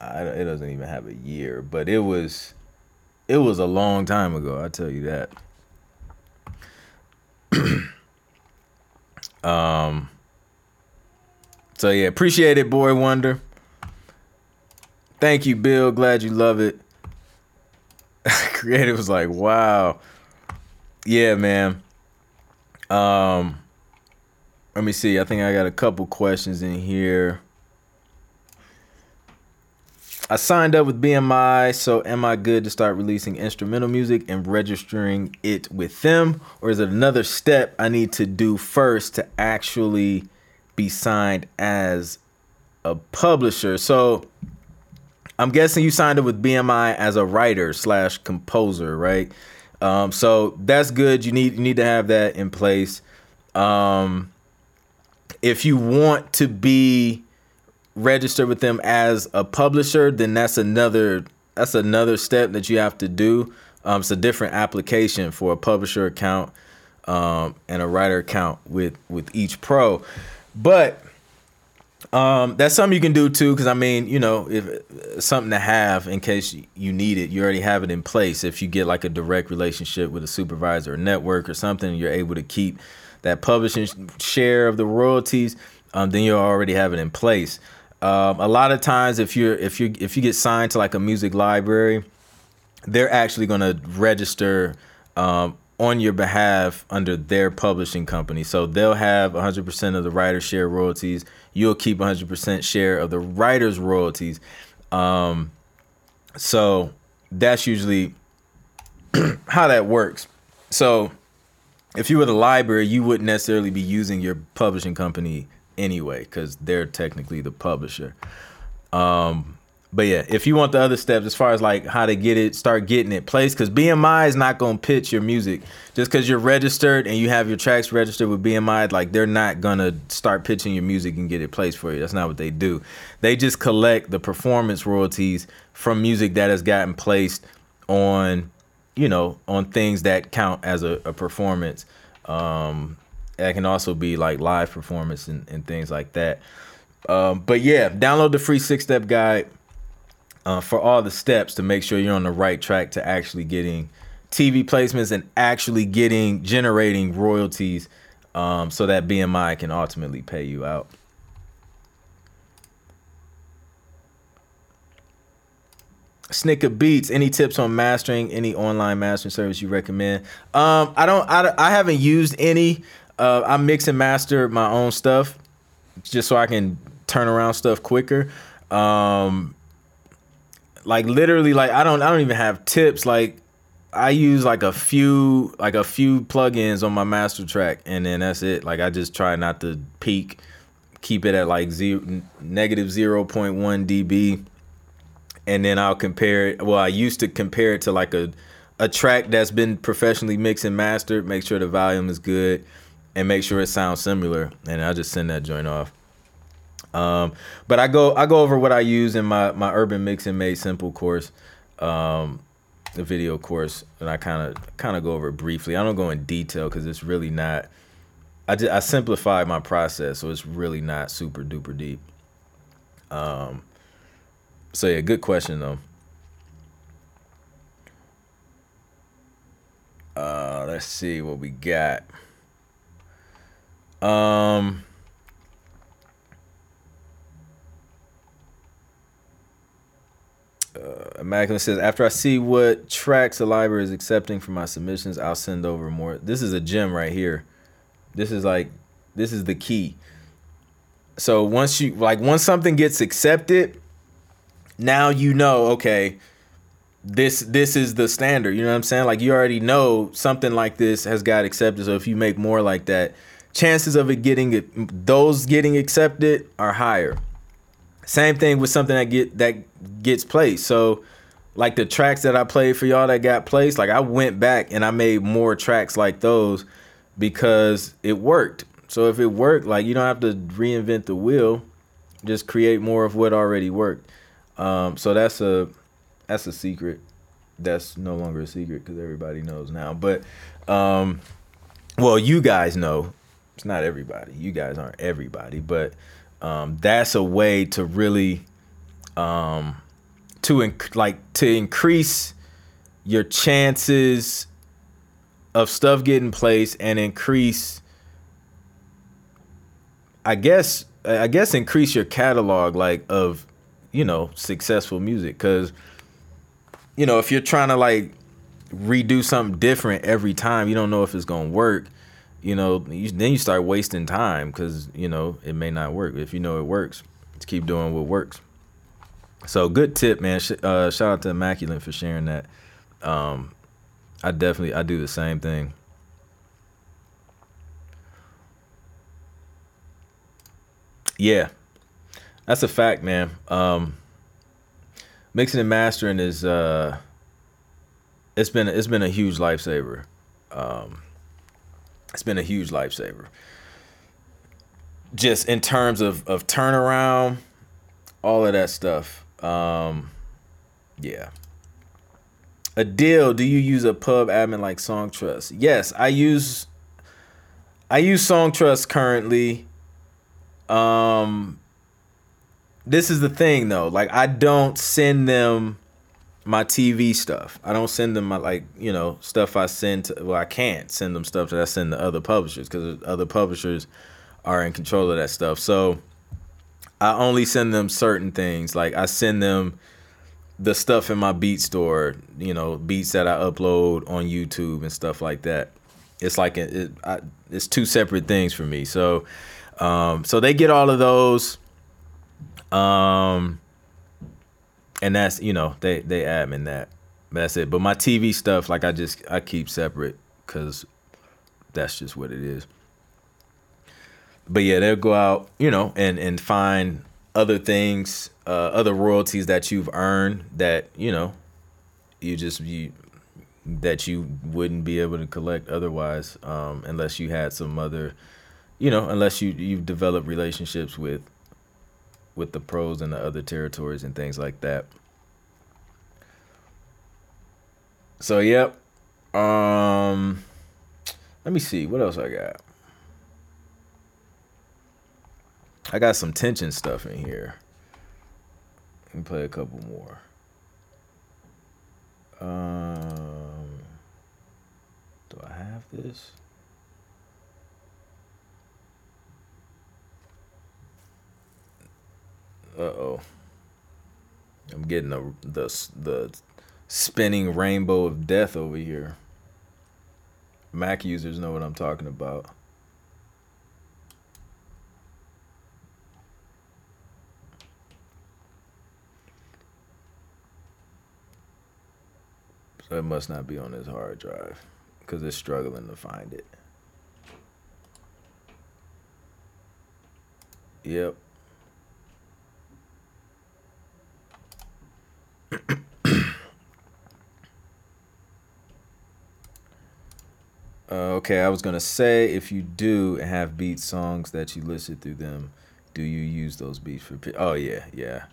I, it doesn't even have a year, but it was it was a long time ago. I tell you that. [CLEARS THROAT] um. So yeah, appreciate it, boy wonder. Thank you, Bill. Glad you love it. [LAUGHS] Creative was like, wow. Yeah, man. Um let me see. I think I got a couple questions in here. I signed up with BMI, so am I good to start releasing instrumental music and registering it with them? Or is it another step I need to do first to actually be signed as a publisher? So I'm guessing you signed up with BMI as a writer slash composer, right? Um, so that's good. You need you need to have that in place. Um, if you want to be registered with them as a publisher, then that's another that's another step that you have to do. Um, it's a different application for a publisher account um, and a writer account with with each pro, but um, that's something you can do too, because I mean, you know, if something to have in case you need it, you already have it in place. If you get like a direct relationship with a supervisor or network or something, you're able to keep that publishing share of the royalties. Um, then you already have it in place. Um, a lot of times, if you're if you if you get signed to like a music library, they're actually going to register um, on your behalf under their publishing company. So they'll have 100% of the writer share royalties. You'll keep 100% share of the writer's royalties. Um, so that's usually [CLEARS THROAT] how that works. So if you were the library, you wouldn't necessarily be using your publishing company anyway because they're technically the publisher. Um, but yeah, if you want the other steps as far as like how to get it, start getting it placed, because BMI is not gonna pitch your music just because you're registered and you have your tracks registered with BMI. Like they're not gonna start pitching your music and get it placed for you. That's not what they do. They just collect the performance royalties from music that has gotten placed on, you know, on things that count as a, a performance. Um, that can also be like live performance and, and things like that. Um, but yeah, download the free six step guide uh, for all the steps to make sure you're on the right track to actually getting TV placements and actually getting generating royalties um, so that BMI can ultimately pay you out. Snicker Beats. Any tips on mastering? Any online mastering service you recommend? Um, I don't. I, I haven't used any. Uh, I mix and master my own stuff, just so I can turn around stuff quicker. Um, like literally like I don't I don't even have tips like I use like a few like a few plugins on my master track and then that's it. Like I just try not to peak, keep it at like zero negative 0.1 dB and then I'll compare it well I used to compare it to like a a track that's been professionally mixed and mastered, make sure the volume is good and make sure it sounds similar and I'll just send that joint off. Um, but I go I go over what I use in my my urban Mix and made simple course, um, the video course, and I kind of kind of go over it briefly. I don't go in detail because it's really not. I just I simplified my process, so it's really not super duper deep. Um. So yeah, good question though. Uh, let's see what we got. Um. Uh, Immaculate says, after I see what tracks the library is accepting for my submissions, I'll send over more. This is a gem right here. This is like, this is the key. So once you like, once something gets accepted, now you know, okay, this this is the standard. You know what I'm saying? Like you already know something like this has got accepted. So if you make more like that, chances of it getting those getting accepted are higher. Same thing with something that get that gets placed. So like the tracks that I played for y'all that got placed, like I went back and I made more tracks like those because it worked. So if it worked, like you don't have to reinvent the wheel, just create more of what already worked. Um, so that's a that's a secret. That's no longer a secret because everybody knows now. But um, well, you guys know. It's not everybody. You guys aren't everybody, but um, that's a way to really um, to inc- like to increase your chances of stuff getting placed and increase I guess I guess increase your catalog like of you know successful music. Cuz you know if you're trying to like redo something different every time you don't know if it's to work you know you, then you start wasting time cuz you know it may not work if you know it works just keep doing what works so good tip, man. Uh, shout out to Immaculate for sharing that. Um, I definitely I do the same thing. Yeah, that's a fact, man. Um, mixing and mastering is uh, it's been it's been a huge lifesaver. Um, it's been a huge lifesaver. Just in terms of of turnaround, all of that stuff. Um, yeah. deal. do you use a pub admin like Songtrust? Yes, I use I use Songtrust currently. Um this is the thing though. Like I don't send them my TV stuff. I don't send them my like, you know, stuff I send to well, I can't send them stuff that I send to other publishers because other publishers are in control of that stuff. So I only send them certain things. Like I send them the stuff in my beat store, you know, beats that I upload on YouTube and stuff like that. It's like it, it I, it's two separate things for me. So, um, so they get all of those, um, and that's you know they they admin that. That's it. But my TV stuff, like I just I keep separate because that's just what it is but yeah, they'll go out, you know, and and find other things, uh, other royalties that you've earned that you know, you just you that you wouldn't be able to collect otherwise, um, unless you had some other, you know, unless you you've developed relationships with with the pros and the other territories and things like that. So yep. Um let me see what else I got. I got some tension stuff in here. Let me play a couple more. Um, do I have this? Uh oh. I'm getting the the the spinning rainbow of death over here. Mac users know what I'm talking about. So it must not be on his hard drive because it's struggling to find it. Yep. Okay, I was gonna say if you do have beat songs that you listed through them, do you use those beats for? Oh yeah, yeah.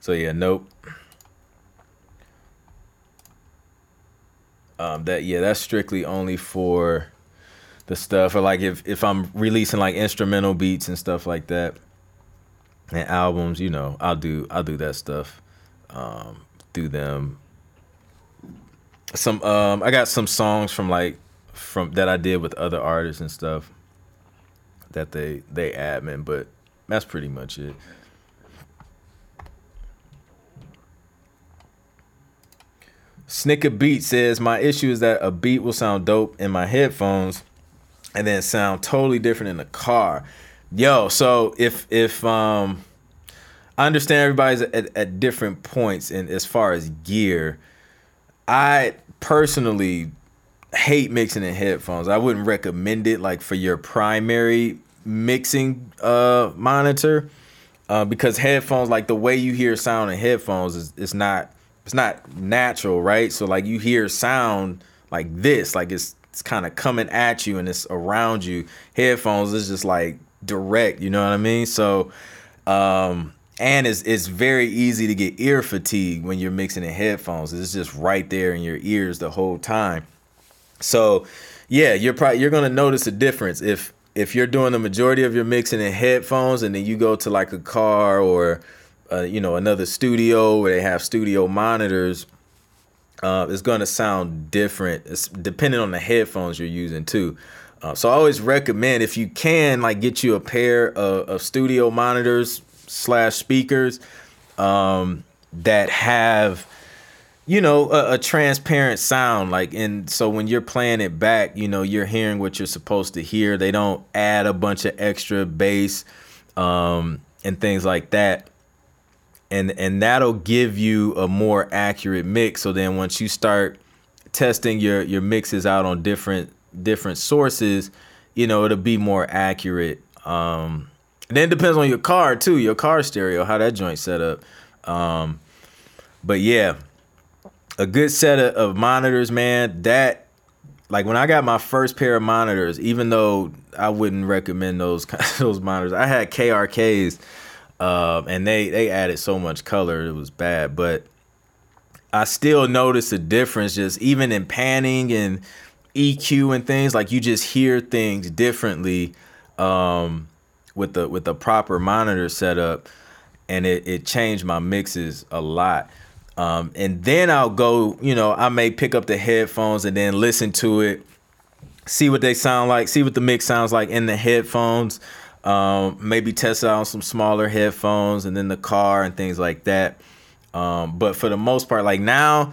So yeah, nope. um, that yeah, that's strictly only for the stuff or like if if I'm releasing like instrumental beats and stuff like that and albums, you know, I'll do I'll do that stuff um, through them. Some um, I got some songs from like from that I did with other artists and stuff that they they admin, but that's pretty much it. Snicker Beat says my issue is that a beat will sound dope in my headphones and then sound totally different in the car. Yo, so if if um I understand everybody's at, at different points in as far as gear. I personally hate mixing in headphones. I wouldn't recommend it like for your primary mixing uh monitor. Uh, because headphones, like the way you hear sound in headphones is, is not it's not natural, right? So like you hear sound like this, like it's it's kind of coming at you and it's around you. Headphones is just like direct, you know what I mean? So um and it's it's very easy to get ear fatigue when you're mixing in headphones. It's just right there in your ears the whole time. So yeah, you're probably you're gonna notice a difference if if you're doing the majority of your mixing in headphones and then you go to like a car or uh, you know another studio where they have studio monitors uh, it's going to sound different it's depending on the headphones you're using too uh, so i always recommend if you can like get you a pair of, of studio monitors slash speakers um, that have you know a, a, transparent sound. Like and so when you're playing it back you know you're hearing what you're supposed to hear. They don't add a bunch of extra bass um, and things like that. And and that'll give you a more accurate mix. So then once you start testing your your mixes out on different different sources you know it'll be more accurate um, and then it depends on your car too your car stereo how that joint set up um, but yeah a good set of, of monitors, man. That like when I got my first pair of monitors, even though I wouldn't recommend those [LAUGHS] those monitors, I had KRKs, uh, and they they added so much color, it was bad. But I still noticed a difference, just even in panning and EQ and things. Like you just hear things differently um, with the with the proper monitor setup, and it it changed my mixes a lot. Um, and then I'll go, you know, I may pick up the headphones and then listen to it, see what they sound like, see what the mix sounds like in the headphones. Um, maybe test out some smaller headphones and then the car and things like that. Um, but for the most part, like now,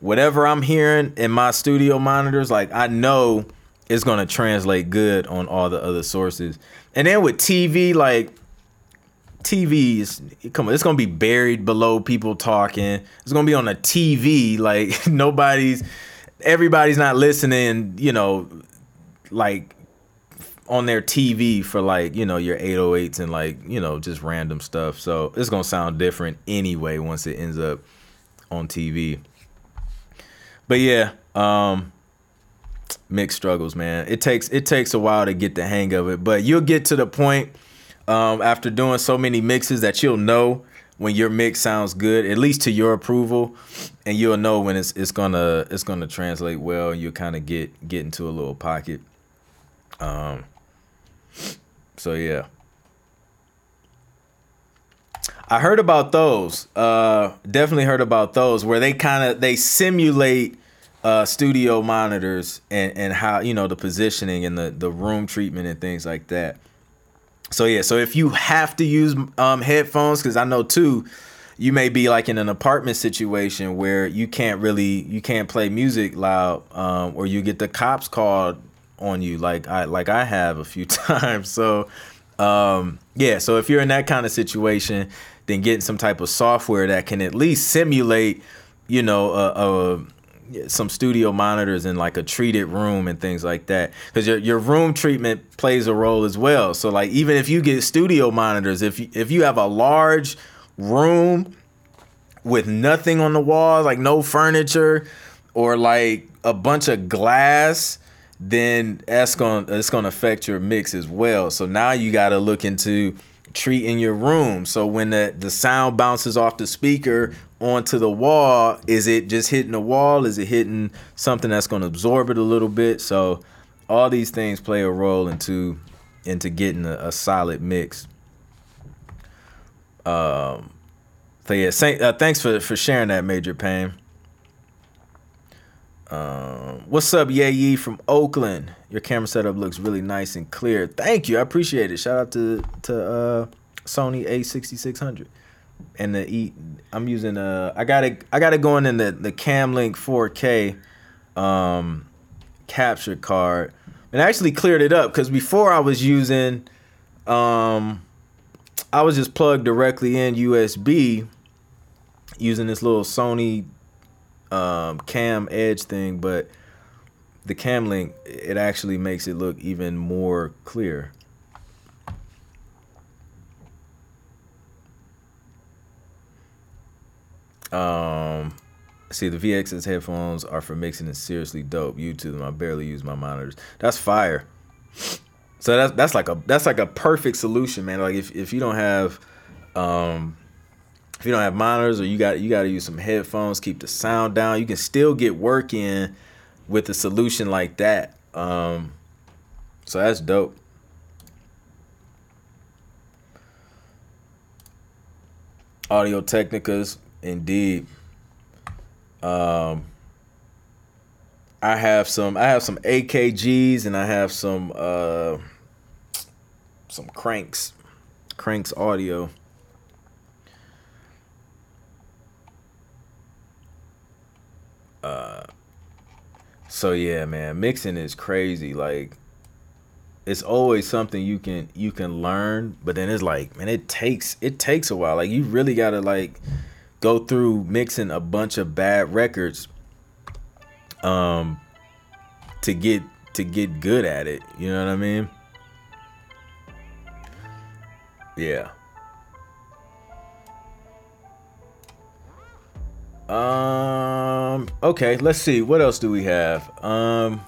whatever I'm hearing in my studio monitors, like I know it's gonna translate good on all the other sources. And then with TV, like TV is come on, it's gonna be buried below people talking. It's gonna be on a TV. [LAUGHS] Like nobody's, everybody's not listening. You know, like on their TV for like you know your 808s and like you know just random stuff. So it's gonna sound different anyway once it ends up on TV. But yeah, um, mixed struggles, man. It takes it takes a while to get the hang of it, but you'll get to the point um, after doing so many mixes that you'll know when your mix sounds good, at least to your approval, and you'll know when it's it's gonna it's gonna translate well, and you'll kind of get get into a little pocket. Um. So yeah. I heard about those. Uh, definitely heard about those where they kind of they simulate uh, studio monitors and and how you know the positioning and the the room treatment and things like that. So yeah, so if you have to use um, headphones, because I know too, you may be like in an apartment situation where you can't really you can't play music loud, um, or you get the cops called on you, like I like I have a few [LAUGHS] times. So um, yeah, so if you're in that kind of situation, then getting some type of software that can at least simulate, you know, a, a some studio monitors in like a treated room and things like that. Because your, your room treatment plays a role as well. So like even if you get studio monitors if you, if you have a large room with nothing on the walls like no furniture or like a bunch of glass then that's going to it's going to affect your mix as well. So now you got to look into treating your room so when the, the sound bounces off the speaker onto the wall, is it just hitting the wall? Is it hitting something that's going to absorb it a little bit? So all these things play a role into into getting a, a solid mix. Um, so yeah, uh, thanks for for sharing that, Major Pain. Um, what's up, Yay from Oakland? Your camera setup looks really nice and clear. Thank you, I appreciate it. Shout out to to uh, Sony A6600 and the E. I'm using uh I got it I got it going in the the Camlink 4K um capture card and I actually cleared it up because before I was using um I was just plugged directly in USB using this little Sony um, cam edge thing, but the cam link it actually makes it look even more clear. Um, See, the VXS headphones are for mixing and seriously dope. YouTube. I barely use my monitors. That's fire. So that's that's like a that's like a perfect solution, man. Like if, if you don't have um if you don't have monitors or you got you got to use some headphones, keep the sound down. You can still get work in with a solution like that. Um, so that's dope. Audio Technicas, indeed. Um, I have some. I have some AKGs and I have some uh, some cranks, cranks audio. Uh, so yeah, man, mixing is crazy. Like, it's always something you can you can learn, but then it's like, man, it takes it takes a while. Like, you really gotta like go through mixing a bunch of bad records, um, to get to get good at it. You know what I mean? Yeah. Um. Okay. Let's see. What else do we have? Um.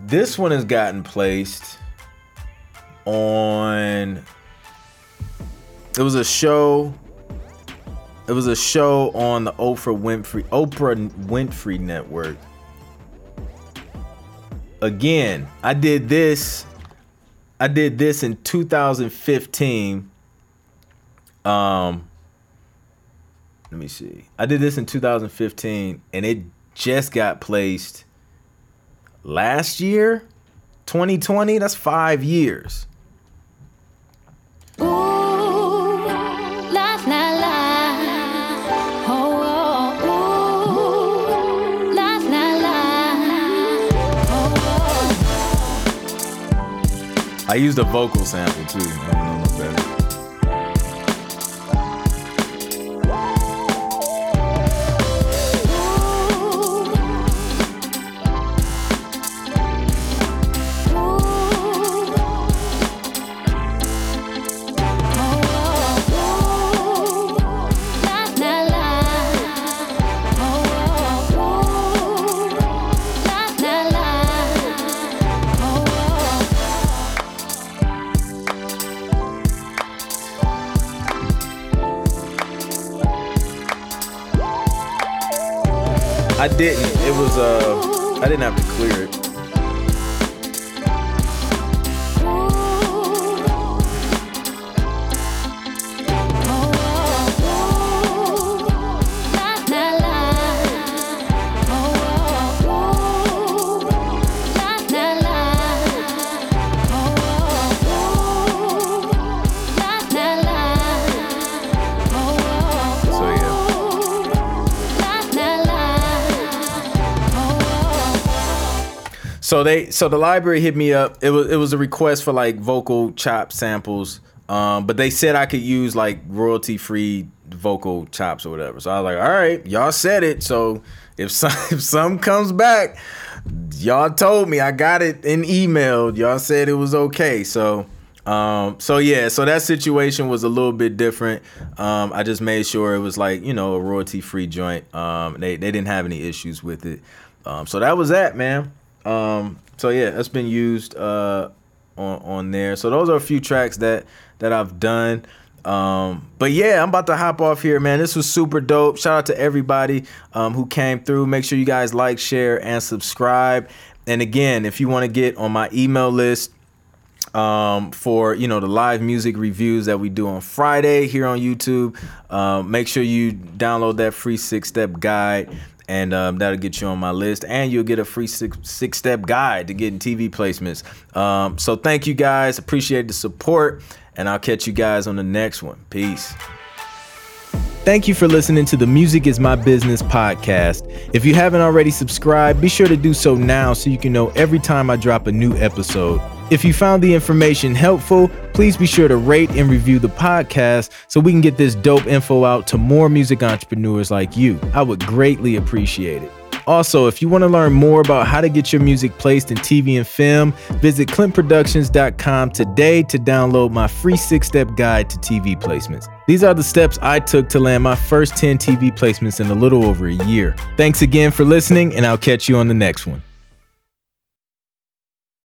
This one has gotten placed on. It was a show. It was a show on the Oprah Winfrey Oprah Winfrey Network. Again, I did this. I did this in 2015. Um let me see. I did this in 2015 and it just got placed last year, 2020. That's five years. Ooh, life's not life. Ooh, life's not life. I used a vocal sample too. I didn't. It was uh I didn't have to clear So they so the library hit me up. It was it was a request for like vocal chop samples. Um, but they said I could use like royalty free vocal chops or whatever. So I was like, all right, y'all said it. So if [LAUGHS] some if some comes back, y'all told me I got it in email. Y'all said it was okay. So um, so yeah, so that situation was a little bit different. Um, I just made sure it was like, you know, a royalty free joint. Um, they, they didn't have any issues with it. Um, so that was that, man. Um, so yeah, that's been used uh, on on there. So those are a few tracks that that I've done. Um, but yeah, I'm about to hop off here, man. This was super dope. Shout out to everybody um, who came through. Make sure you guys like, share, and subscribe. And again, if you want to get on my email list um, for you know the live music reviews that we do on Friday here on YouTube, um, make sure you download that free six step guide and um, that'll get you on my list and you'll get a free six, six step guide to getting tv placements um, so thank you guys appreciate the support and i'll catch you guys on the next one peace Thank you for listening to the Music is My Business podcast. If you haven't already subscribed, be sure to do so now so you can know every time I drop a new episode. If you found the information helpful, please be sure to rate and review the podcast so we can get this dope info out to more music entrepreneurs like you. I would greatly appreciate it. Also, if you want to learn more about how to get your music placed in TV and film, visit clintproductions.com today to download my free six step guide to TV placements. These are the steps I took to land my first 10 TV placements in a little over a year. Thanks again for listening, and I'll catch you on the next one.